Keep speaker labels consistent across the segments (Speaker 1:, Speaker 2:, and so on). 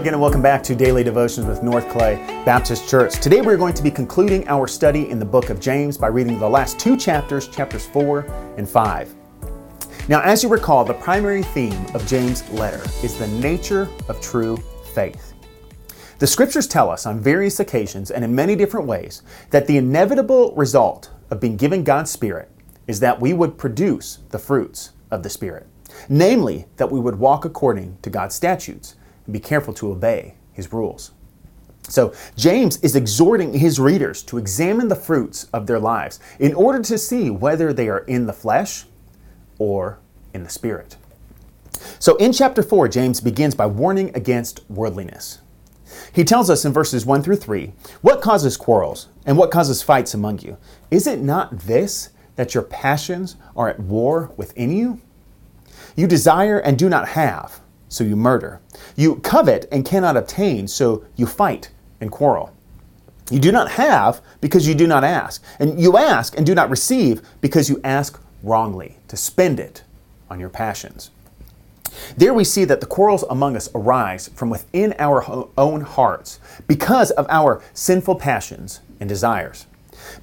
Speaker 1: again, and welcome back to Daily Devotions with North Clay Baptist Church. Today, we're going to be concluding our study in the book of James by reading the last two chapters, chapters 4 and 5. Now, as you recall, the primary theme of James' letter is the nature of true faith. The scriptures tell us on various occasions and in many different ways that the inevitable result of being given God's Spirit is that we would produce the fruits of the Spirit. Namely, that we would walk according to God's statutes be careful to obey his rules. So, James is exhorting his readers to examine the fruits of their lives in order to see whether they are in the flesh or in the spirit. So, in chapter 4, James begins by warning against worldliness. He tells us in verses 1 through 3 what causes quarrels and what causes fights among you? Is it not this, that your passions are at war within you? You desire and do not have so you murder. You covet and cannot obtain, so you fight and quarrel. You do not have because you do not ask. And you ask and do not receive because you ask wrongly, to spend it on your passions. There we see that the quarrels among us arise from within our own hearts because of our sinful passions and desires.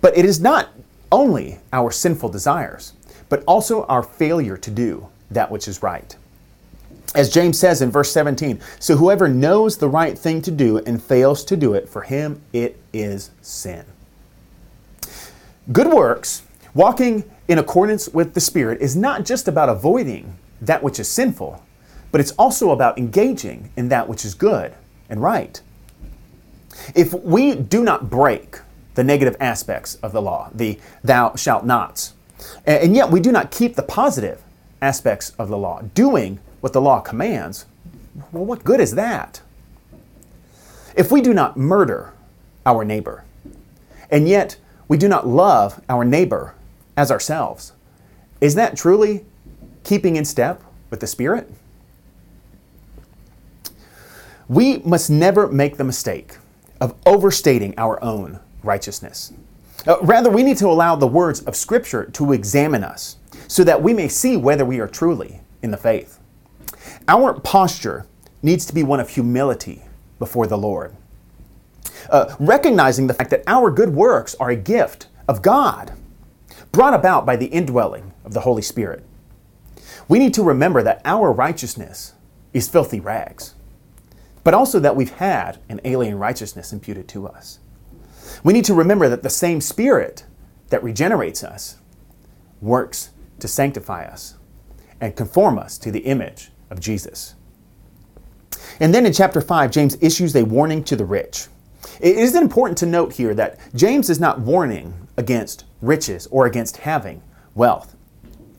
Speaker 1: But it is not only our sinful desires, but also our failure to do that which is right. As James says in verse 17, so whoever knows the right thing to do and fails to do it, for him it is sin. Good works, walking in accordance with the Spirit, is not just about avoiding that which is sinful, but it's also about engaging in that which is good and right. If we do not break the negative aspects of the law, the thou shalt nots, and yet we do not keep the positive aspects of the law, doing what the law commands, well, what good is that? If we do not murder our neighbor, and yet we do not love our neighbor as ourselves, is that truly keeping in step with the Spirit? We must never make the mistake of overstating our own righteousness. Uh, rather, we need to allow the words of Scripture to examine us so that we may see whether we are truly in the faith. Our posture needs to be one of humility before the Lord, uh, recognizing the fact that our good works are a gift of God, brought about by the indwelling of the Holy Spirit. We need to remember that our righteousness is filthy rags, but also that we've had an alien righteousness imputed to us. We need to remember that the same Spirit that regenerates us works to sanctify us and conform us to the image of Jesus. And then in chapter 5, James issues a warning to the rich. It is important to note here that James is not warning against riches or against having wealth.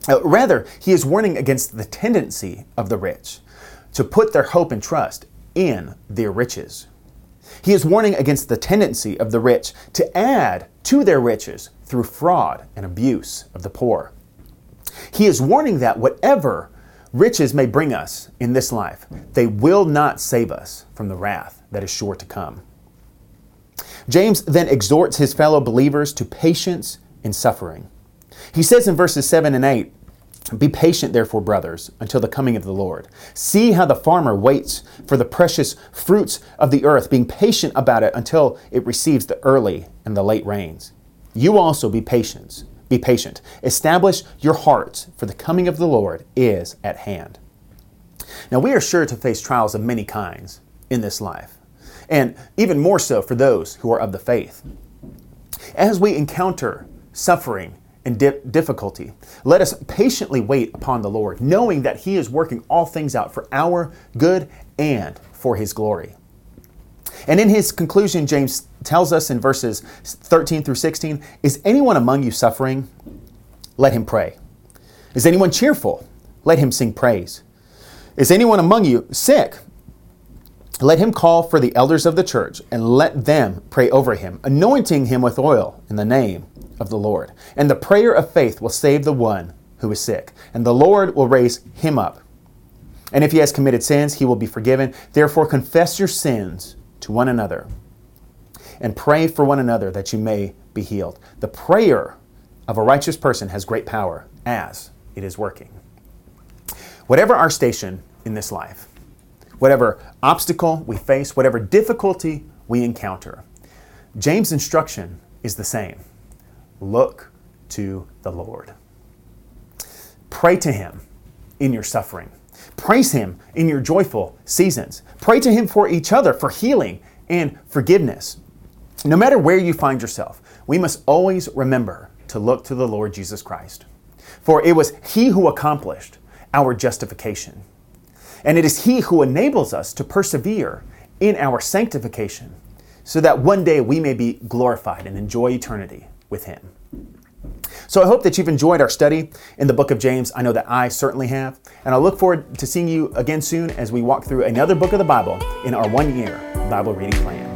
Speaker 1: Uh, rather, he is warning against the tendency of the rich to put their hope and trust in their riches. He is warning against the tendency of the rich to add to their riches through fraud and abuse of the poor. He is warning that whatever riches may bring us in this life, they will not save us from the wrath that is sure to come. James then exhorts his fellow believers to patience in suffering. He says in verses 7 and 8, Be patient, therefore, brothers, until the coming of the Lord. See how the farmer waits for the precious fruits of the earth, being patient about it until it receives the early and the late rains. You also be patient be patient. Establish your hearts, for the coming of the Lord is at hand. Now, we are sure to face trials of many kinds in this life, and even more so for those who are of the faith. As we encounter suffering and di- difficulty, let us patiently wait upon the Lord, knowing that He is working all things out for our good and for His glory. And in his conclusion, James tells us in verses 13 through 16 Is anyone among you suffering? Let him pray. Is anyone cheerful? Let him sing praise. Is anyone among you sick? Let him call for the elders of the church and let them pray over him, anointing him with oil in the name of the Lord. And the prayer of faith will save the one who is sick, and the Lord will raise him up. And if he has committed sins, he will be forgiven. Therefore, confess your sins to one another and pray for one another that you may be healed. The prayer of a righteous person has great power as it is working. Whatever our station in this life, whatever obstacle we face, whatever difficulty we encounter. James' instruction is the same look to the Lord. Pray to Him in your suffering. Praise Him in your joyful seasons. Pray to Him for each other, for healing and forgiveness. No matter where you find yourself, we must always remember to look to the Lord Jesus Christ. For it was He who accomplished our justification. And it is He who enables us to persevere in our sanctification, so that one day we may be glorified and enjoy eternity with Him. So I hope that you've enjoyed our study in the book of James. I know that I certainly have. And I look forward to seeing you again soon as we walk through another book of the Bible in our one year Bible reading plan.